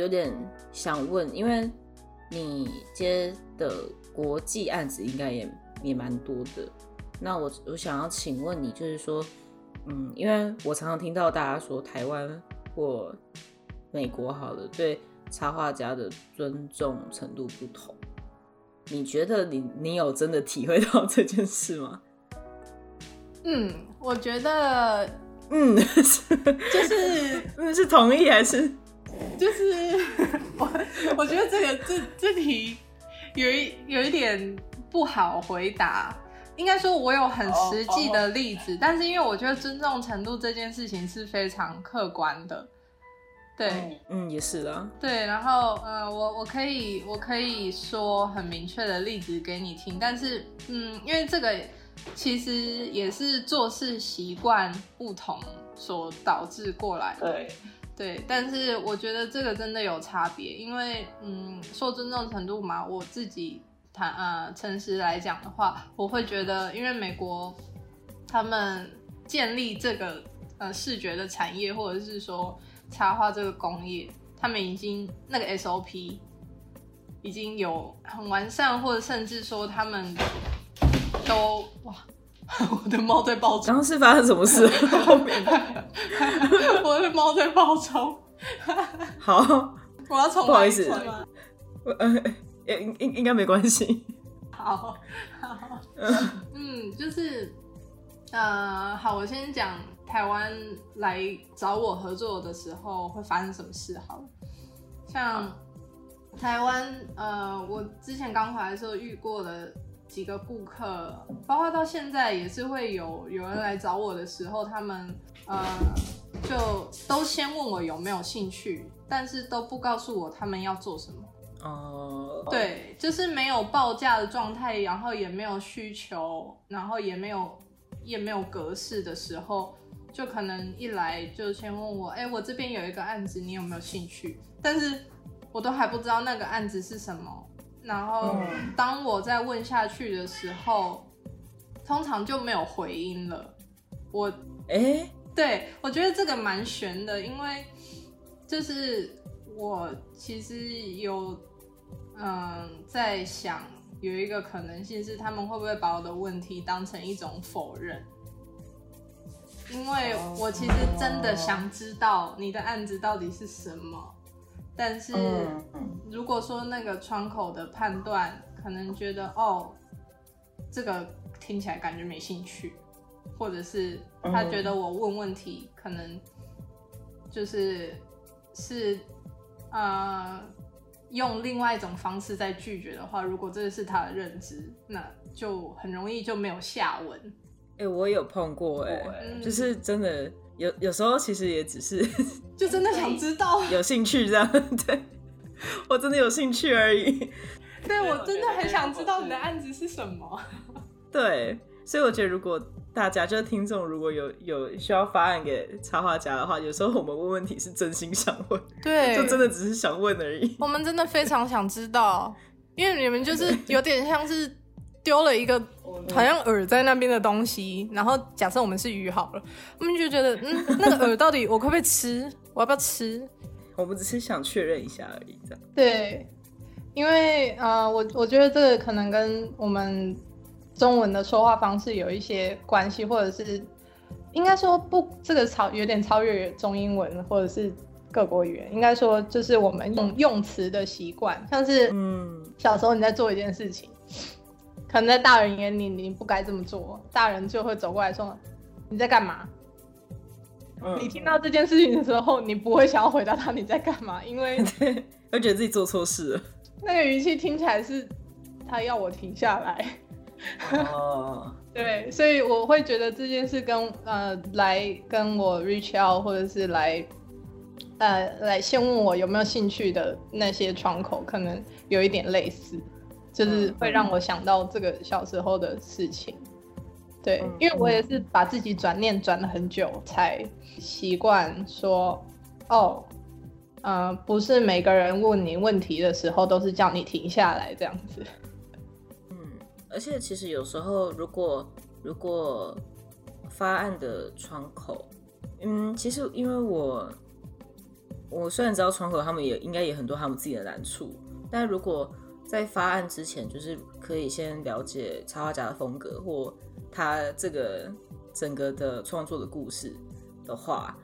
我有点想问，因为你接的国际案子应该也也蛮多的，那我我想要请问你，就是说，嗯，因为我常常听到大家说台湾或美国好了，对插画家的尊重程度不同，你觉得你你有真的体会到这件事吗？嗯，我觉得，嗯，就是嗯是同意还是？就是 我，我觉得这个这这题有一有一点不好回答。应该说，我有很实际的例子，但是因为我觉得尊重程度这件事情是非常客观的。对，嗯，也是啦。对，然后呃，我我可以我可以说很明确的例子给你听，但是嗯，因为这个其实也是做事习惯不同所导致过来的。对。对，但是我觉得这个真的有差别，因为嗯，受尊重程度嘛，我自己谈呃诚实来讲的话，我会觉得，因为美国他们建立这个呃视觉的产业，或者是说插画这个工业，他们已经那个 SOP 已经有很完善，或者甚至说他们都哇。我的猫在爆冲，刚刚是发生什么事？后面，我的猫在爆冲。好，我要重不好意思，应应应该没关系。好，好，嗯，就是呃，好，我先讲台湾来找我合作的时候会发生什么事。好了，像台湾，呃，我之前刚回来的时候遇过的。几个顾客，包括到现在也是会有有人来找我的时候，他们呃就都先问我有没有兴趣，但是都不告诉我他们要做什么。哦，对，就是没有报价的状态，然后也没有需求，然后也没有也没有格式的时候，就可能一来就先问我，哎，我这边有一个案子，你有没有兴趣？但是我都还不知道那个案子是什么。然后，当我在问下去的时候，通常就没有回音了。我，哎，对我觉得这个蛮悬的，因为就是我其实有，嗯，在想有一个可能性是，他们会不会把我的问题当成一种否认？因为我其实真的想知道你的案子到底是什么。但是，如果说那个窗口的判断可能觉得哦，这个听起来感觉没兴趣，或者是他觉得我问问题可能就是是呃用另外一种方式在拒绝的话，如果这是他的认知，那就很容易就没有下文。哎，我有碰过，哎，就是真的。有有时候其实也只是，就真的想知道，有兴趣这样，对我真的有兴趣而已。对我真的很想知道你的案子是什么。对，所以我觉得如果大家就是听众，如果有有需要发案给插画家的话，有时候我们问问题是真心想问，对，就真的只是想问而已。我们真的非常想知道，因为你们就是有点像是。丢了一个好像饵在那边的东西，然后假设我们是鱼好了，我们就觉得，嗯，那个饵到底我可不可以吃？我要不要吃？我们只是想确认一下而已，这样。对，因为呃，我我觉得这个可能跟我们中文的说话方式有一些关系，或者是应该说不，这个超有点超越中英文或者是各国语言，应该说就是我们用用词的习惯，像是嗯，小时候你在做一件事情。可能在大人眼里，你不该这么做，大人就会走过来说：“你在干嘛？”你听到这件事情的时候，你不会想要回答他你在干嘛，因为 会觉得自己做错事了。那个语气听起来是他要我停下来。哦，对，所以我会觉得这件事跟呃来跟我 reach out 或者是来呃来先问我有没有兴趣的那些窗口，可能有一点类似。就是会让我想到这个小时候的事情，对，因为我也是把自己转念转了很久，才习惯说，哦，呃，不是每个人问你问题的时候都是叫你停下来这样子。嗯，而且其实有时候如果如果发案的窗口，嗯，其实因为我我虽然知道窗口他们也应该也很多他们自己的难处，但如果在发案之前，就是可以先了解插画家的风格或他这个整个的创作的故事的话，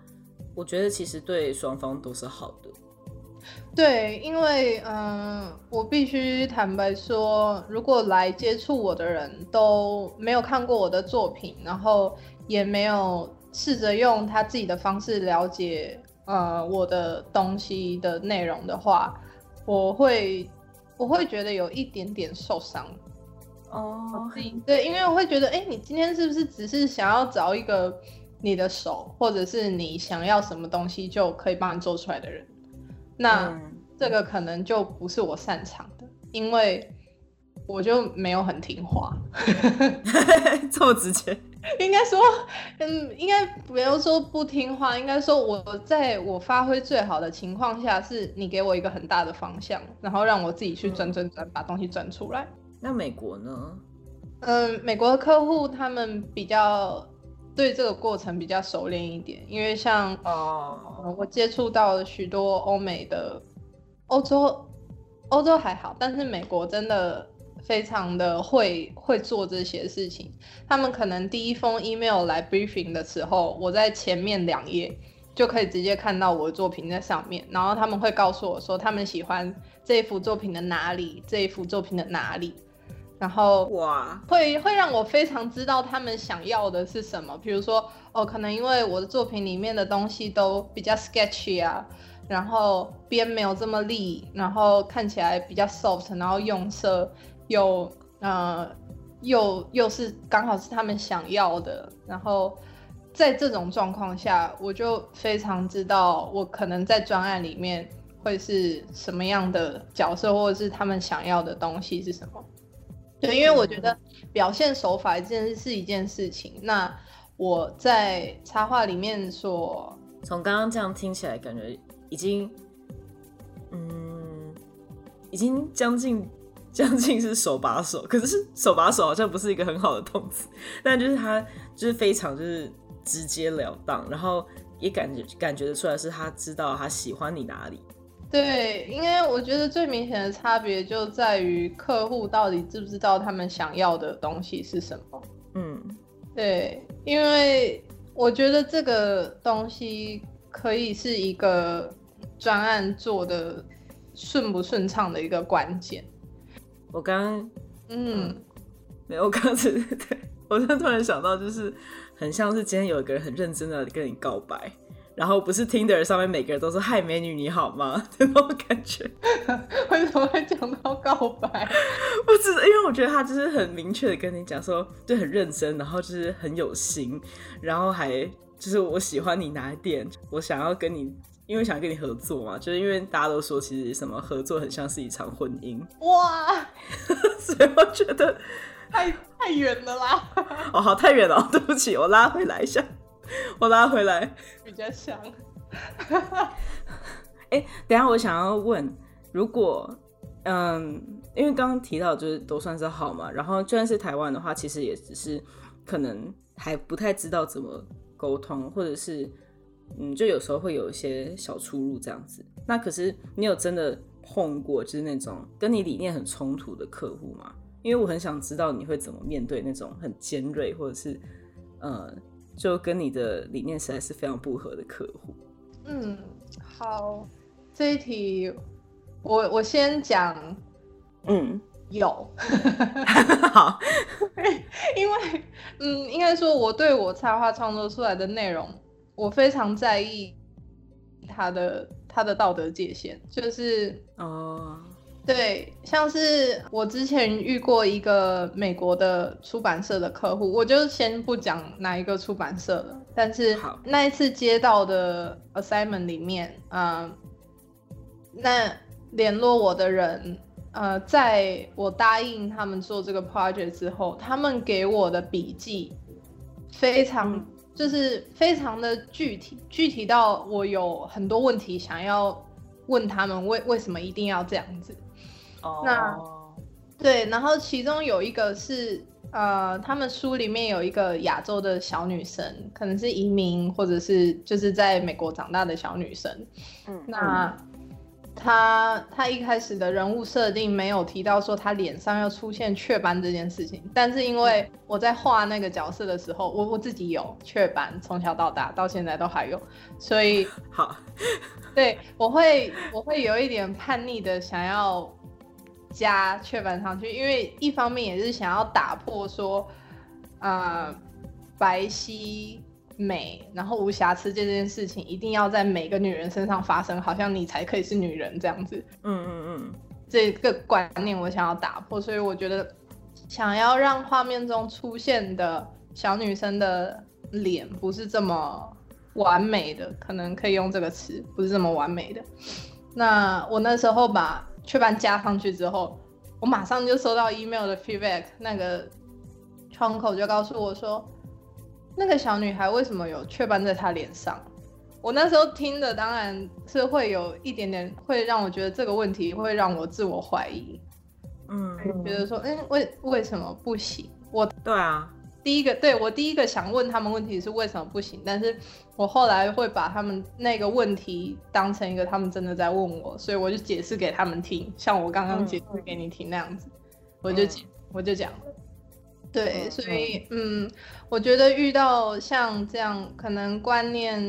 我觉得其实对双方都是好的。对，因为嗯，我必须坦白说，如果来接触我的人都没有看过我的作品，然后也没有试着用他自己的方式了解。呃，我的东西的内容的话，我会我会觉得有一点点受伤。哦，对，因为我会觉得，哎，你今天是不是只是想要找一个你的手，或者是你想要什么东西就可以帮你做出来的人？那这个可能就不是我擅长的，因为我就没有很听话，这么直接。应该说，嗯，应该不要说不听话，应该说我在我发挥最好的情况下，是你给我一个很大的方向，然后让我自己去转转转，把东西转出来。那美国呢？嗯，美国的客户他们比较对这个过程比较熟练一点，因为像哦，我接触到了许多欧美的，欧洲，欧洲还好，但是美国真的。非常的会会做这些事情，他们可能第一封 email 来 briefing 的时候，我在前面两页就可以直接看到我的作品在上面，然后他们会告诉我说他们喜欢这一幅作品的哪里，这一幅作品的哪里，然后哇，会会让我非常知道他们想要的是什么，比如说哦，可能因为我的作品里面的东西都比较 sketchy 啊，然后边没有这么立，然后看起来比较 soft，然后用色。有呃，又又是刚好是他们想要的，然后在这种状况下，我就非常知道我可能在专案里面会是什么样的角色，或者是他们想要的东西是什么。对，因为我觉得表现手法这件是一件事情。那我在插画里面所从刚刚这样听起来，感觉已经嗯，已经将近。将近是手把手，可是手把手好像不是一个很好的动词，但就是他就是非常就是直截了当，然后也感觉感觉得出来是他知道他喜欢你哪里。对，因为我觉得最明显的差别就在于客户到底知不知道他们想要的东西是什么。嗯，对，因为我觉得这个东西可以是一个专案做的顺不顺畅的一个关键。我刚刚，嗯，没有，我刚是，对我刚突然想到，就是很像是今天有一个人很认真的跟你告白，然后不是 Tinder 上面每个人都是嗨美女你好吗 的那种感觉。为什么会讲到告白？不是，因为我觉得他就是很明确的跟你讲说，就很认真，然后就是很有心，然后还就是我喜欢你哪一点，我想要跟你。因为想跟你合作嘛，就是因为大家都说其实什么合作很像是一场婚姻哇，所以我觉得太太远了啦。哦，好，太远了，对不起，我拉回来一下，我拉回来 比较像。哎，等下我想要问，如果嗯，因为刚刚提到就是都算是好嘛，然后就算是台湾的话，其实也只是可能还不太知道怎么沟通，或者是。嗯，就有时候会有一些小出入这样子。那可是你有真的碰过，就是那种跟你理念很冲突的客户吗？因为我很想知道你会怎么面对那种很尖锐，或者是呃，就跟你的理念实在是非常不合的客户。嗯，好，这一题我我先讲。嗯，有。好，因为嗯，应该说我对我插画创作出来的内容。我非常在意他的他的道德界限，就是哦，对，像是我之前遇过一个美国的出版社的客户，我就先不讲哪一个出版社了，但是那一次接到的 assignment 里面，嗯，那联络我的人，呃，在我答应他们做这个 project 之后，他们给我的笔记非常。就是非常的具体，具体到我有很多问题想要问他们，为为什么一定要这样子？哦，那对，然后其中有一个是呃，他们书里面有一个亚洲的小女生，可能是移民或者是就是在美国长大的小女生。嗯，那她她一开始的人物设定没有提到说他脸上要出现雀斑这件事情，但是因为我在画那个角色的时候，我我自己有雀斑，从小到大到现在都还有，所以 好，对我会我会有一点叛逆的想要。加雀斑上去，因为一方面也是想要打破说，呃，白皙美，然后无瑕疵这件事情一定要在每个女人身上发生，好像你才可以是女人这样子。嗯嗯嗯，这个观念我想要打破，所以我觉得想要让画面中出现的小女生的脸不是这么完美的，可能可以用这个词，不是这么完美的。那我那时候把。雀斑加上去之后，我马上就收到 email 的 feedback，那个窗口就告诉我说，那个小女孩为什么有雀斑在她脸上？我那时候听的当然是会有一点点，会让我觉得这个问题会让我自我怀疑，嗯，觉得说，嗯，为为什么不行？我对啊。第一个对我第一个想问他们问题是为什么不行，但是我后来会把他们那个问题当成一个他们真的在问我，所以我就解释给他们听，像我刚刚解释给你听那样子，我就讲我就讲了，对，所以嗯，我觉得遇到像这样可能观念，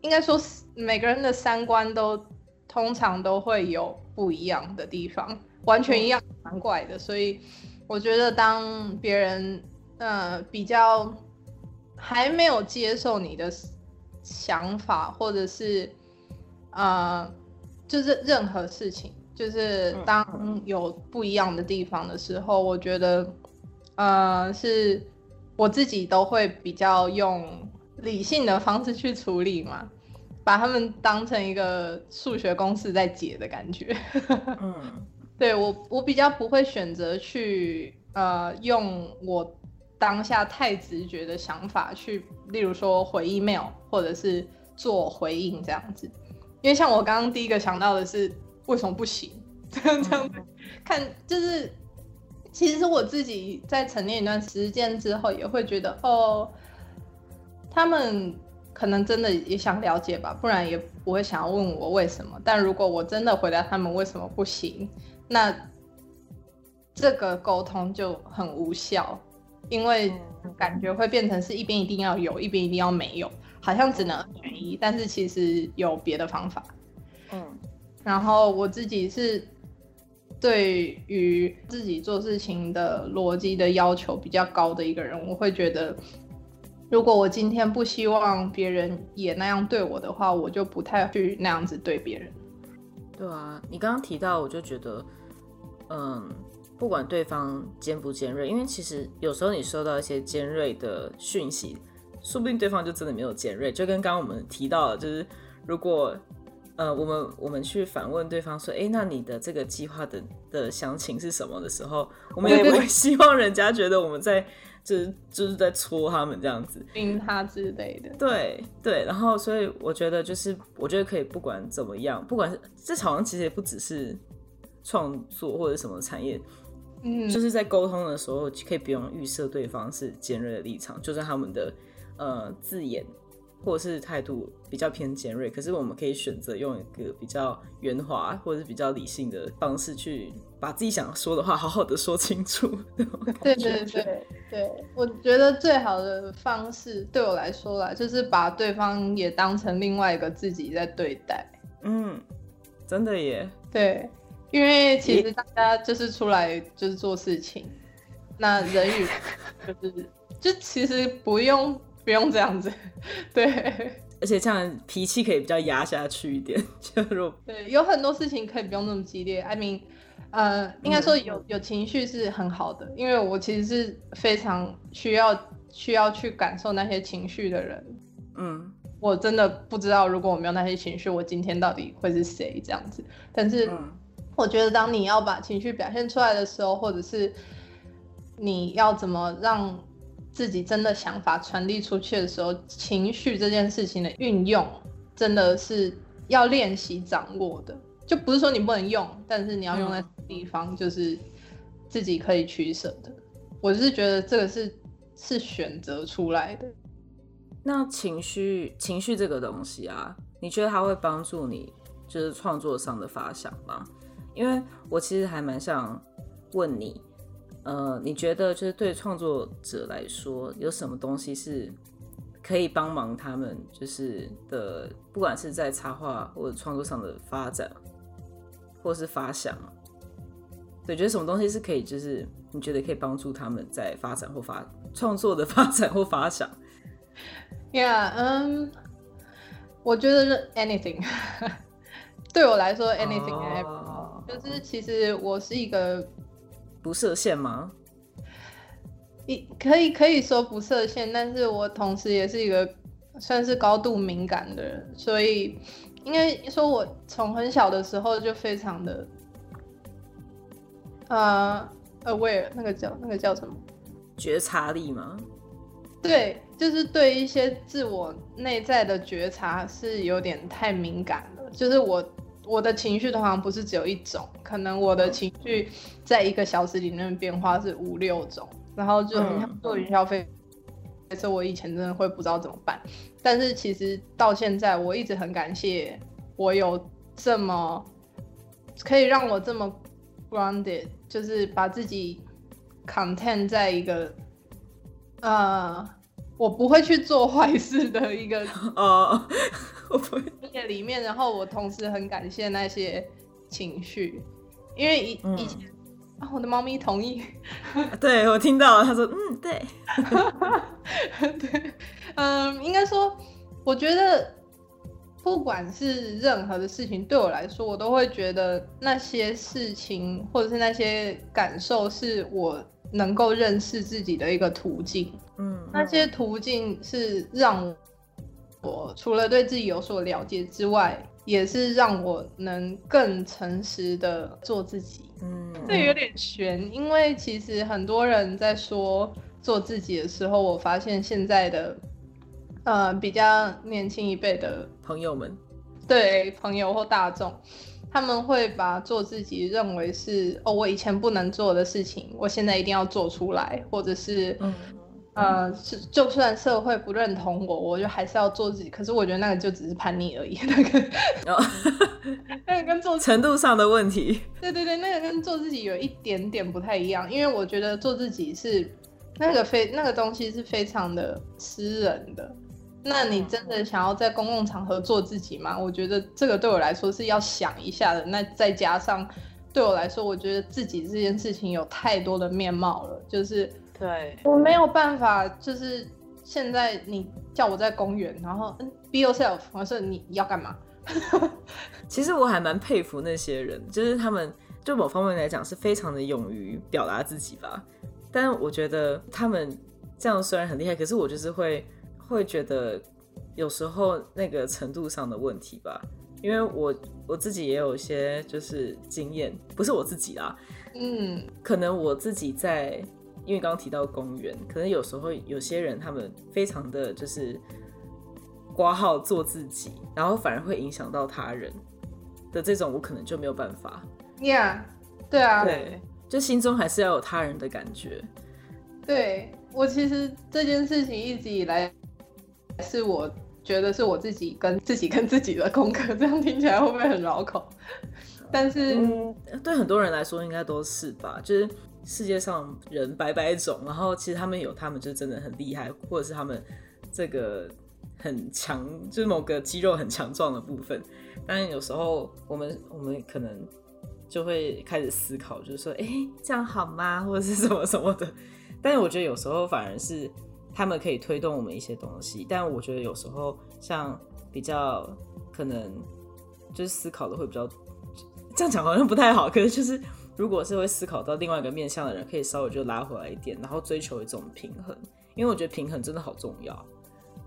应该说每个人的三观都通常都会有不一样的地方，完全一样蛮怪的，所以我觉得当别人。呃，比较还没有接受你的想法，或者是呃，就是任何事情，就是当有不一样的地方的时候，我觉得呃，是我自己都会比较用理性的方式去处理嘛，把他们当成一个数学公式在解的感觉。嗯，对我我比较不会选择去呃用我。当下太直觉的想法去，例如说回 email 或者是做回应这样子，因为像我刚刚第一个想到的是为什么不行？这样这样看，就是其实我自己在沉淀一段时间之后，也会觉得哦，他们可能真的也想了解吧，不然也不会想要问我为什么。但如果我真的回答他们为什么不行，那这个沟通就很无效。因为感觉会变成是一边一定要有，一边一定要没有，好像只能选一，但是其实有别的方法。嗯，然后我自己是对于自己做事情的逻辑的要求比较高的一个人，我会觉得，如果我今天不希望别人也那样对我的话，我就不太去那样子对别人。对啊，你刚刚提到，我就觉得，嗯。不管对方尖不尖锐，因为其实有时候你收到一些尖锐的讯息，说不定对方就真的没有尖锐。就跟刚刚我们提到的，就是如果呃我们我们去反问对方说，哎，那你的这个计划的的详情是什么的时候，我们也不会希望人家觉得我们在就是就是在戳他们这样子，盯他之类的。对对，然后所以我觉得就是我觉得可以不管怎么样，不管是这好像其实也不只是创作或者什么产业。嗯，就是在沟通的时候，可以不用预设对方是尖锐的立场，就算他们的呃字眼或者是态度比较偏尖锐，可是我们可以选择用一个比较圆滑或者是比较理性的方式去把自己想说的话好好的说清楚。对对对对，我觉得最好的方式对我来说啦，就是把对方也当成另外一个自己在对待。嗯，真的耶。对。因为其实大家就是出来就是做事情，那人与就是就其实不用不用这样子，对，而且这样脾气可以比较压下去一点，就如对，有很多事情可以不用那么激烈。I mean，呃，应该说有有情绪是很好的，因为我其实是非常需要需要去感受那些情绪的人。嗯，我真的不知道如果我没有那些情绪，我今天到底会是谁这样子，但是。我觉得，当你要把情绪表现出来的时候，或者是你要怎么让自己真的想法传递出去的时候，情绪这件事情的运用，真的是要练习掌握的。就不是说你不能用，但是你要用在地方，就是自己可以取舍的。我是觉得这个是是选择出来的。那情绪情绪这个东西啊，你觉得它会帮助你就是创作上的发想吗？因为我其实还蛮想问你，呃，你觉得就是对创作者来说，有什么东西是可以帮忙他们就是的，不管是在插画或者创作上的发展，或是发想，对，觉得什么东西是可以就是你觉得可以帮助他们在发展或发创作的 发展或发想？Yeah，嗯，我觉得 anything，对我来说 anything，就是其实我是一个不设限吗？一可以可以说不设限，但是我同时也是一个算是高度敏感的人，所以应该说我从很小的时候就非常的呃 aware，那个叫那个叫什么？觉察力吗？对，就是对一些自我内在的觉察是有点太敏感了。就是我我的情绪通常不是只有一种，可能我的情绪在一个小时里面变化是五六种，然后就很像坐云霄飞。所以我以前真的会不知道怎么办，但是其实到现在我一直很感谢我有这么可以让我这么 grounded，就是把自己 content 在一个呃。我不会去做坏事的一个呃，我不会。里面，然后我同时很感谢那些情绪，因为以以前啊，我的猫咪同意，对我听到他说嗯对，对，嗯，应该说，我觉得不管是任何的事情，对我来说，我都会觉得那些事情或者是那些感受是我。能够认识自己的一个途径，嗯，那些途径是让我除了对自己有所了解之外，也是让我能更诚实的做自己。嗯，这有点悬，因为其实很多人在说做自己的时候，我发现现在的呃比较年轻一辈的朋友们，对朋友或大众。他们会把做自己认为是哦，我以前不能做的事情，我现在一定要做出来，或者是，呃，是就算社会不认同我，我就还是要做自己。可是我觉得那个就只是叛逆而已，那个，那个跟做 程度上的问题。对对对，那个跟做自己有一点点不太一样，因为我觉得做自己是那个非那个东西是非常的私人的。那你真的想要在公共场合做自己吗？我觉得这个对我来说是要想一下的。那再加上对我来说，我觉得自己这件事情有太多的面貌了，就是对我没有办法，就是现在你叫我在公园，然后嗯，be yourself，我说你要干嘛？其实我还蛮佩服那些人，就是他们就某方面来讲是非常的勇于表达自己吧。但我觉得他们这样虽然很厉害，可是我就是会。会觉得有时候那个程度上的问题吧，因为我我自己也有一些就是经验，不是我自己啦，嗯，可能我自己在，因为刚刚提到公园，可能有时候有些人他们非常的就是挂号做自己，然后反而会影响到他人的这种，我可能就没有办法。Yeah，对啊，对，就心中还是要有他人的感觉。对我其实这件事情一直以来。是我觉得是我自己跟自己跟自己的功课，这样听起来会不会很绕口？但是对很多人来说应该都是吧。就是世界上人百百种，然后其实他们有他们就真的很厉害，或者是他们这个很强，就是某个肌肉很强壮的部分。但有时候我们我们可能就会开始思考，就是说，哎，这样好吗？或者是什么什么的。但是我觉得有时候反而是。他们可以推动我们一些东西，但我觉得有时候像比较可能就是思考的会比较这样讲好像不太好，可是就是如果是会思考到另外一个面向的人，可以稍微就拉回来一点，然后追求一种平衡，因为我觉得平衡真的好重要。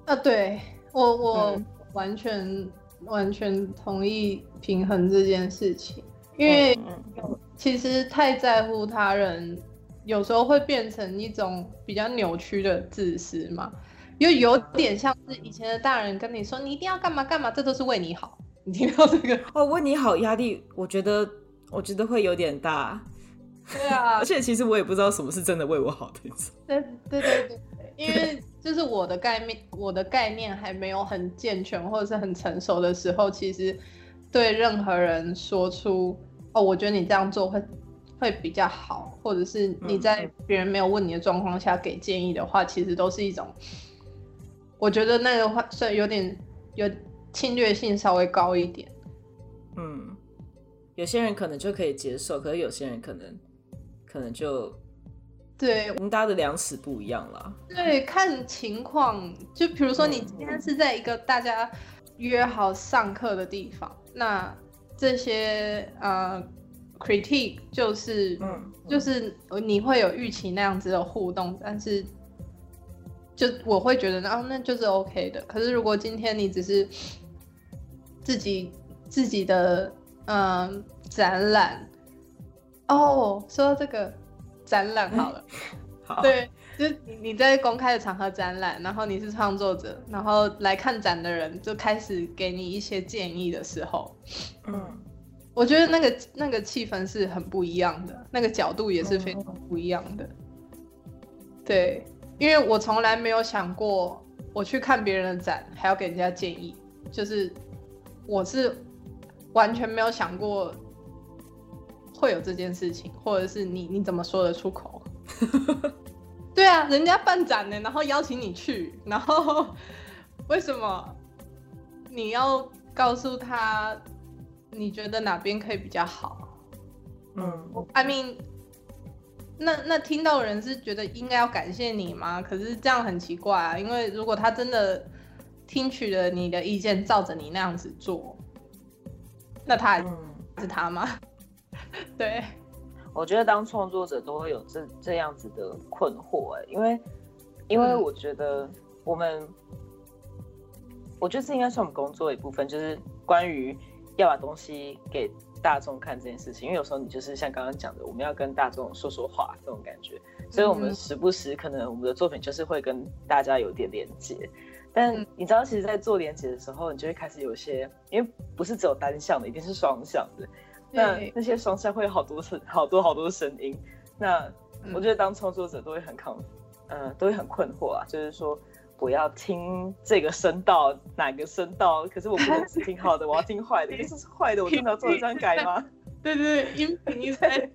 啊，对我我完全完全同意平衡这件事情，因为其实太在乎他人。有时候会变成一种比较扭曲的自私嘛，又有点像是以前的大人跟你说你一定要干嘛干嘛，这都是为你好。你听到这个哦，为你好压力，我觉得我觉得会有点大。对啊，而且其实我也不知道什么是真的为我好的。对对对对，因为就是我的概念，我的概念还没有很健全或者是很成熟的时候，其实对任何人说出哦，我觉得你这样做会会比较好，或者是你在别人没有问你的状况下给建议的话，其实都是一种，我觉得那个话算有点有侵略性稍微高一点。嗯，有些人可能就可以接受，可是有些人可能可能就对我们大家的量尺不一样啦。对，看情况，就比如说你今天是在一个大家约好上课的地方，那这些呃 critique 就是嗯，就是你会有预期那样子的互动，但是就我会觉得啊，那就是 OK 的。可是如果今天你只是自己。自己的嗯展览哦，说到这个展览好了，好对，就是你你在公开的场合展览，然后你是创作者，然后来看展的人就开始给你一些建议的时候，嗯，我觉得那个那个气氛是很不一样的，那个角度也是非常不一样的，对，因为我从来没有想过我去看别人的展还要给人家建议，就是我是。完全没有想过会有这件事情，或者是你你怎么说得出口？对啊，人家办展呢，然后邀请你去，然后 为什么你要告诉他你觉得哪边可以比较好？嗯，I mean，那那听到人是觉得应该要感谢你吗？可是这样很奇怪啊，因为如果他真的听取了你的意见，照着你那样子做。那他是他吗？对，我觉得当创作者都会有这这样子的困惑哎，因为因为我觉得我们，我觉得这应该是我们工作的一部分，就是关于要把东西给大众看这件事情。因为有时候你就是像刚刚讲的，我们要跟大众说说话这种感觉，所以我们时不时可能我们的作品就是会跟大家有点连接。但你知道，其实，在做连接的时候，你就会开始有些，因为不是只有单向的，一定是双向的。那那些双向会有好多声，好多好多声音。那我觉得，当创作者都会很抗，嗯，都会很困惑啊。就是说，我要听这个声道，哪个声道？可是我不能只听好的，我要听坏的。可是坏的，我真的要做这样改吗？对对对，音频在。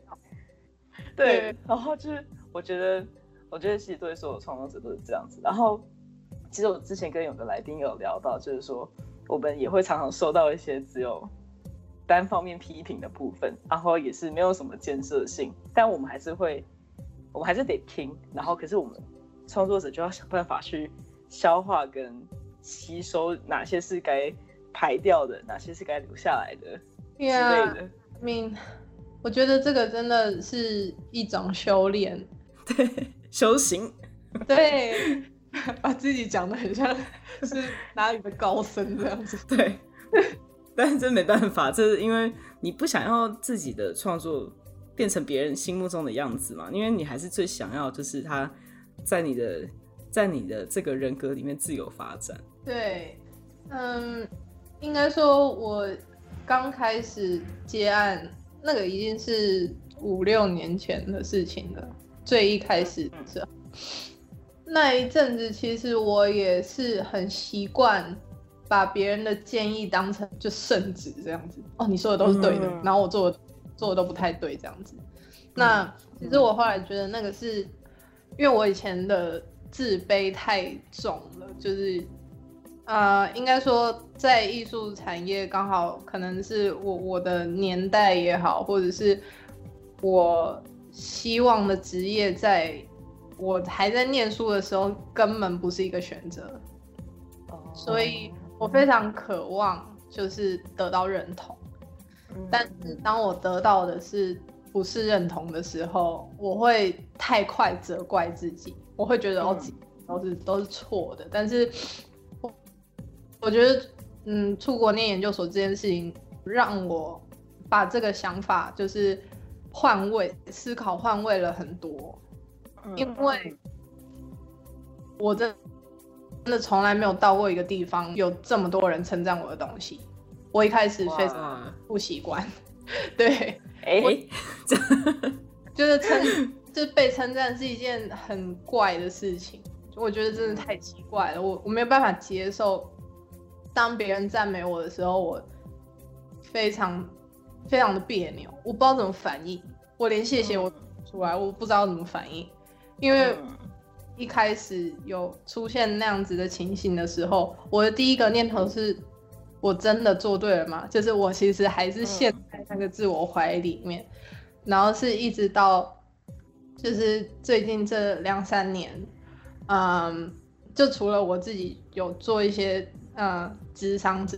对，然后就是，我觉得，我觉得其实对所有创作者都是这样子。然后。其实我之前跟有的来宾有聊到，就是说我们也会常常收到一些只有单方面批评的部分，然后也是没有什么建设性，但我们还是会，我们还是得听。然后可是我们创作者就要想办法去消化跟吸收哪些是该排掉的，哪些是该留下来的之类的。明，我觉得这个真的是一种修炼，对，修行，对。把自己讲的很像是哪里的高僧这样子，对，但是真没办法，这是因为你不想要自己的创作变成别人心目中的样子嘛，因为你还是最想要就是他在你的在你的这个人格里面自由发展。对，嗯，应该说我刚开始接案，那个已经是五六年前的事情了，最一开始是。那一阵子，其实我也是很习惯把别人的建议当成就圣旨这样子。哦，你说的都是对的，然后我做的做的都不太对这样子。那其实我后来觉得那个是因为我以前的自卑太重了，就是呃，应该说在艺术产业刚好可能是我我的年代也好，或者是我希望的职业在。我还在念书的时候，根本不是一个选择，所以我非常渴望就是得到认同。但是当我得到的是不是认同的时候，我会太快责怪自己，我会觉得哦，都是都是错的。但是，我我觉得，嗯，出国念研究所这件事情，让我把这个想法就是换位思考，换位了很多。因为我真真的从来没有到过一个地方有这么多人称赞我的东西，我一开始非常不习惯。对，哎，就是称，就被称赞是一件很怪的事情。我觉得真的太奇怪了，我我没有办法接受。当别人赞美我的时候，我非常非常的别扭，我不知道怎么反应。我连谢谢我出来，我不知道怎么反应，因为一开始有出现那样子的情形的时候，我的第一个念头是：我真的做对了吗？就是我其实还是陷在那个自我怀疑里面，然后是一直到就是最近这两三年，嗯，就除了我自己有做一些。嗯，智商之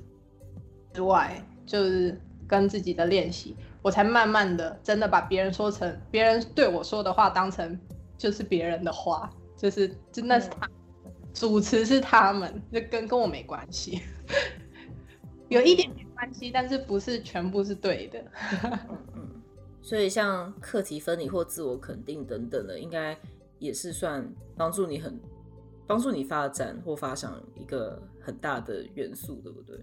之外，就是跟自己的练习，我才慢慢的真的把别人说成别人对我说的话当成就是别人的话，就是真的是他主持是他们，就跟跟我没关系，有一点点关系，但是不是全部是对的。所以像课题分离或自我肯定等等的，应该也是算帮助你很。帮助你发展或发想一个很大的元素，对不对？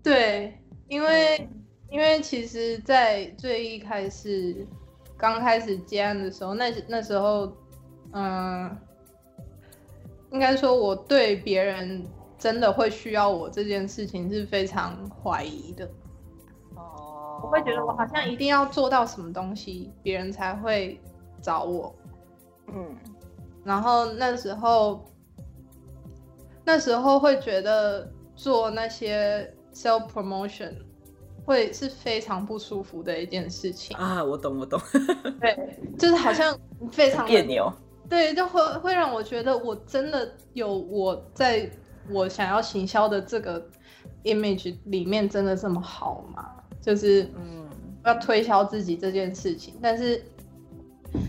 对，因为因为其实，在最一开始刚开始接案的时候，那那时候，嗯，应该说我对别人真的会需要我这件事情是非常怀疑的。哦，我会觉得我好像一定要做到什么东西，别人才会找我。嗯，然后那时候。那时候会觉得做那些 self promotion 会是非常不舒服的一件事情啊！我懂，我懂。对，就是好像非常别扭。对，就会会让我觉得我真的有我在我想要行销的这个 image 里面真的这么好吗？就是嗯，要推销自己这件事情，但是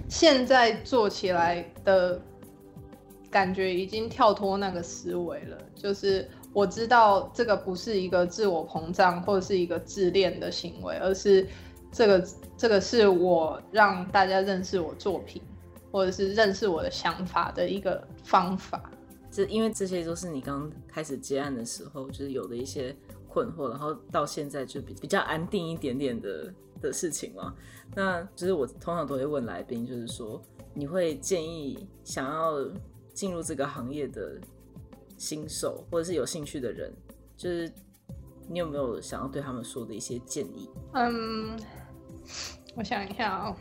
现在做起来的。感觉已经跳脱那个思维了，就是我知道这个不是一个自我膨胀或者是一个自恋的行为，而是这个这个是我让大家认识我作品，或者是认识我的想法的一个方法。这因为这些都是你刚开始接案的时候就是有的一些困惑，然后到现在就比比较安定一点点的的事情嘛。那就是我通常都会问来宾，就是说你会建议想要。进入这个行业的新手或者是有兴趣的人，就是你有没有想要对他们说的一些建议？嗯，我想一下啊。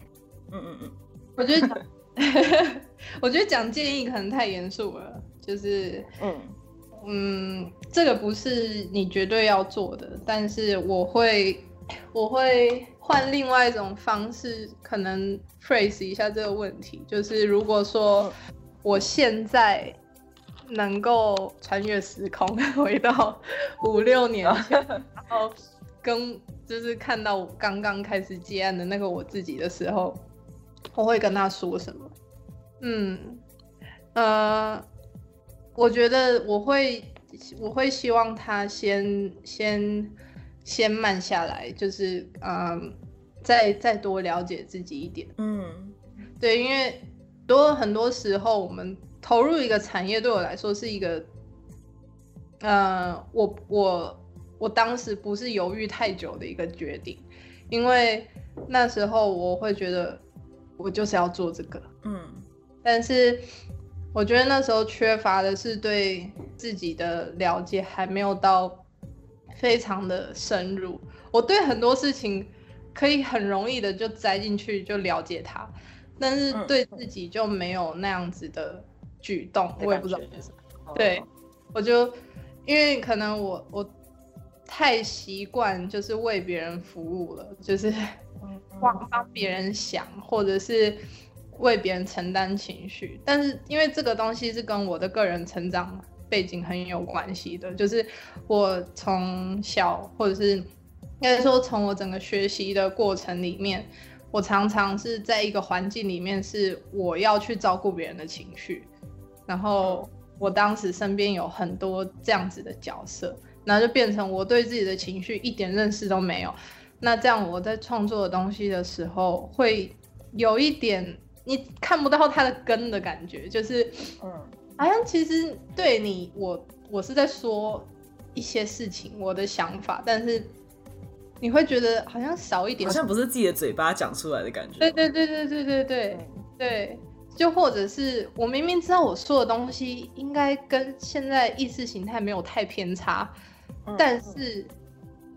嗯嗯嗯，我觉得，我觉得讲建议可能太严肃了。就是，嗯嗯，这个不是你绝对要做的，但是我会，我会换另外一种方式，可能 phrase 一下这个问题。就是如果说。我现在能够穿越时空 回到五六年前，然后跟就是看到我刚刚开始接案的那个我自己的时候，我会跟他说什么？嗯，呃，我觉得我会我会希望他先先先慢下来，就是嗯，再再多了解自己一点。嗯，对，因为。多很多时候，我们投入一个产业，对我来说是一个，呃，我我我当时不是犹豫太久的一个决定，因为那时候我会觉得我就是要做这个，嗯，但是我觉得那时候缺乏的是对自己的了解还没有到非常的深入，我对很多事情可以很容易的就栽进去就了解它。但是对自己就没有那样子的举动，我也不知道为什么。对，我就因为可能我我太习惯就是为别人服务了，就是帮帮别人想，或者是为别人承担情绪。但是因为这个东西是跟我的个人成长背景很有关系的，就是我从小或者是应该说从我整个学习的过程里面。我常常是在一个环境里面，是我要去照顾别人的情绪，然后我当时身边有很多这样子的角色，然后就变成我对自己的情绪一点认识都没有。那这样我在创作的东西的时候，会有一点你看不到它的根的感觉，就是嗯，好像其实对你我我是在说一些事情，我的想法，但是。你会觉得好像少一点，好像不是自己的嘴巴讲出来的感觉。对对对对对对对对，就或者是我明明知道我说的东西应该跟现在意识形态没有太偏差，但是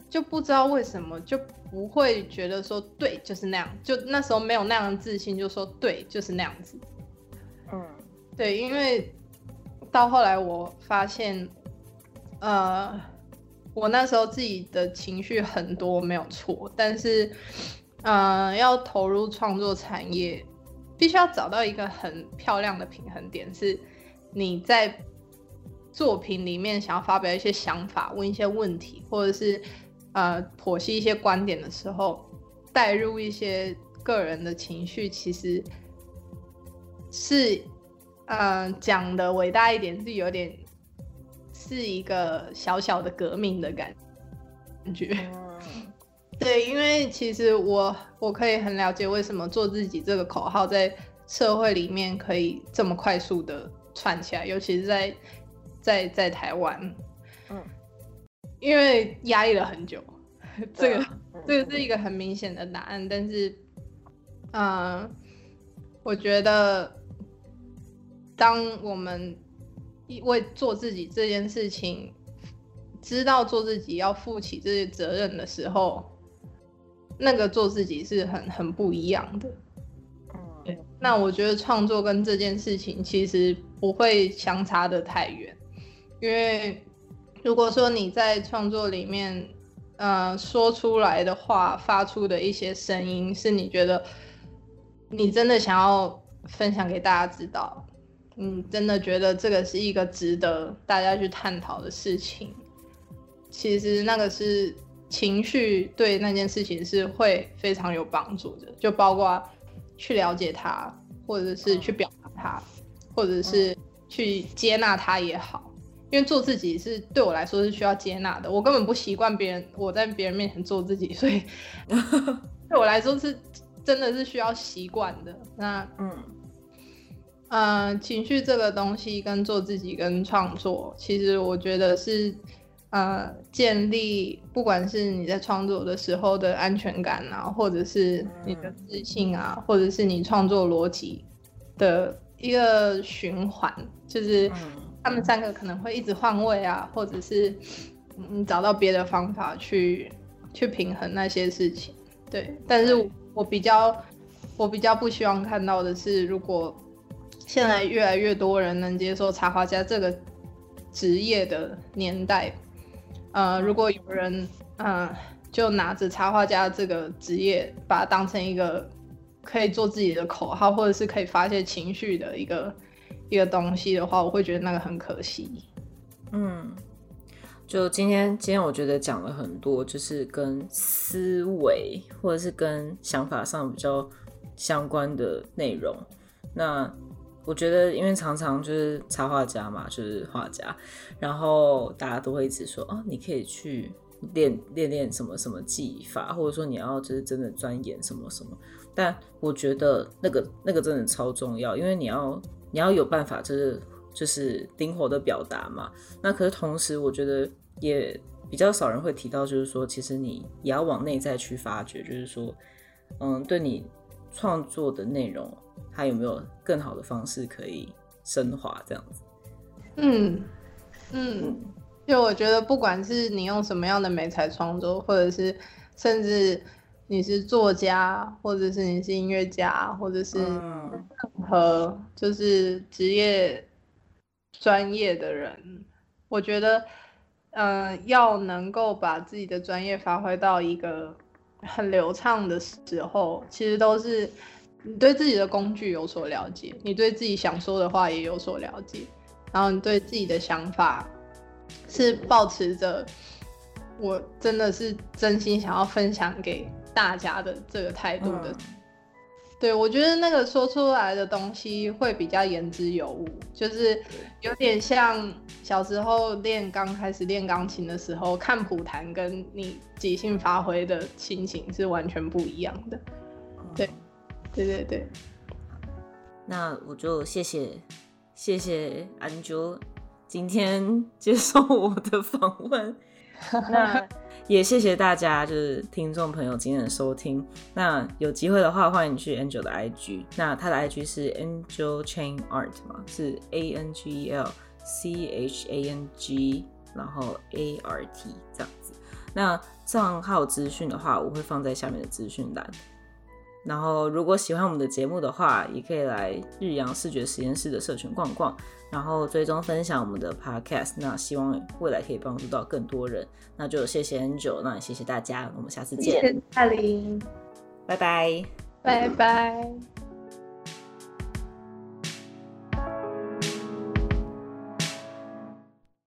就不知道为什么就不会觉得说对就是那样，就那时候没有那样的自信，就说对就是那样子。嗯，对，因为到后来我发现，呃。我那时候自己的情绪很多没有错，但是，嗯，要投入创作产业，必须要找到一个很漂亮的平衡点，是你在作品里面想要发表一些想法、问一些问题，或者是呃剖析一些观点的时候，带入一些个人的情绪，其实是，呃，讲的伟大一点是有点。是一个小小的革命的感觉，对，因为其实我我可以很了解为什么做自己这个口号在社会里面可以这么快速的串起来，尤其是在在在台湾，嗯，因为压抑了很久，这个这个是一个很明显的答案，但是，嗯，我觉得当我们。为做自己这件事情，知道做自己要负起这些责任的时候，那个做自己是很很不一样的。对，那我觉得创作跟这件事情其实不会相差的太远，因为如果说你在创作里面，呃，说出来的话，发出的一些声音，是你觉得你真的想要分享给大家知道。你，真的觉得这个是一个值得大家去探讨的事情。其实那个是情绪对那件事情是会非常有帮助的，就包括去了解他，或者是去表达他，或者是去接纳他也好。因为做自己是对我来说是需要接纳的，我根本不习惯别人我在别人面前做自己，所以 对我来说是真的是需要习惯的。那嗯。嗯，情绪这个东西跟做自己跟创作，其实我觉得是，呃，建立不管是你在创作的时候的安全感啊，或者是你的自信啊，或者是你创作逻辑的一个循环，就是他们三个可能会一直换位啊，或者是嗯找到别的方法去去平衡那些事情。对，但是我比较我比较不希望看到的是，如果现在越来越多人能接受插画家这个职业的年代，呃，如果有人嗯就拿着插画家这个职业，把它当成一个可以做自己的口号，或者是可以发泄情绪的一个一个东西的话，我会觉得那个很可惜。嗯，就今天今天我觉得讲了很多，就是跟思维或者是跟想法上比较相关的内容，那。我觉得，因为常常就是插画家嘛，就是画家，然后大家都会一直说，哦，你可以去练练练什么什么技法，或者说你要就是真的钻研什么什么。但我觉得那个那个真的超重要，因为你要你要有办法，就是就是灵活的表达嘛。那可是同时，我觉得也比较少人会提到，就是说，其实你也要往内在去发掘，就是说，嗯，对你创作的内容。它有没有更好的方式可以升华这样子？嗯嗯，就我觉得，不管是你用什么样的美材创作，或者是甚至你是作家，或者是你是音乐家，或者是任何就是职业专业的人，我觉得，嗯，要能够把自己的专业发挥到一个很流畅的时候，其实都是。你对自己的工具有所了解，你对自己想说的话也有所了解，然后你对自己的想法是保持着我真的是真心想要分享给大家的这个态度的。对我觉得那个说出来的东西会比较言之有物，就是有点像小时候练刚开始练钢琴的时候看谱弹，跟你即兴发挥的心情是完全不一样的。对。对对对，那我就谢谢谢谢安啾今天接受我的访问。那也谢谢大家，就是听众朋友今天的收听。那有机会的话，欢迎去 Angel 的 IG。那他的 IG 是 Angel Chain Art 嘛，是 A N G E L C H A N G，然后 A R T 这样子。那账号资讯的话，我会放在下面的资讯栏。然后，如果喜欢我们的节目的话，也可以来日阳视觉实验室的社群逛逛，然后最终分享我们的 podcast。那希望未来可以帮助到更多人。那就谢谢 Angel，那也谢谢大家，我们下次见。谢谢大林，拜拜，拜拜。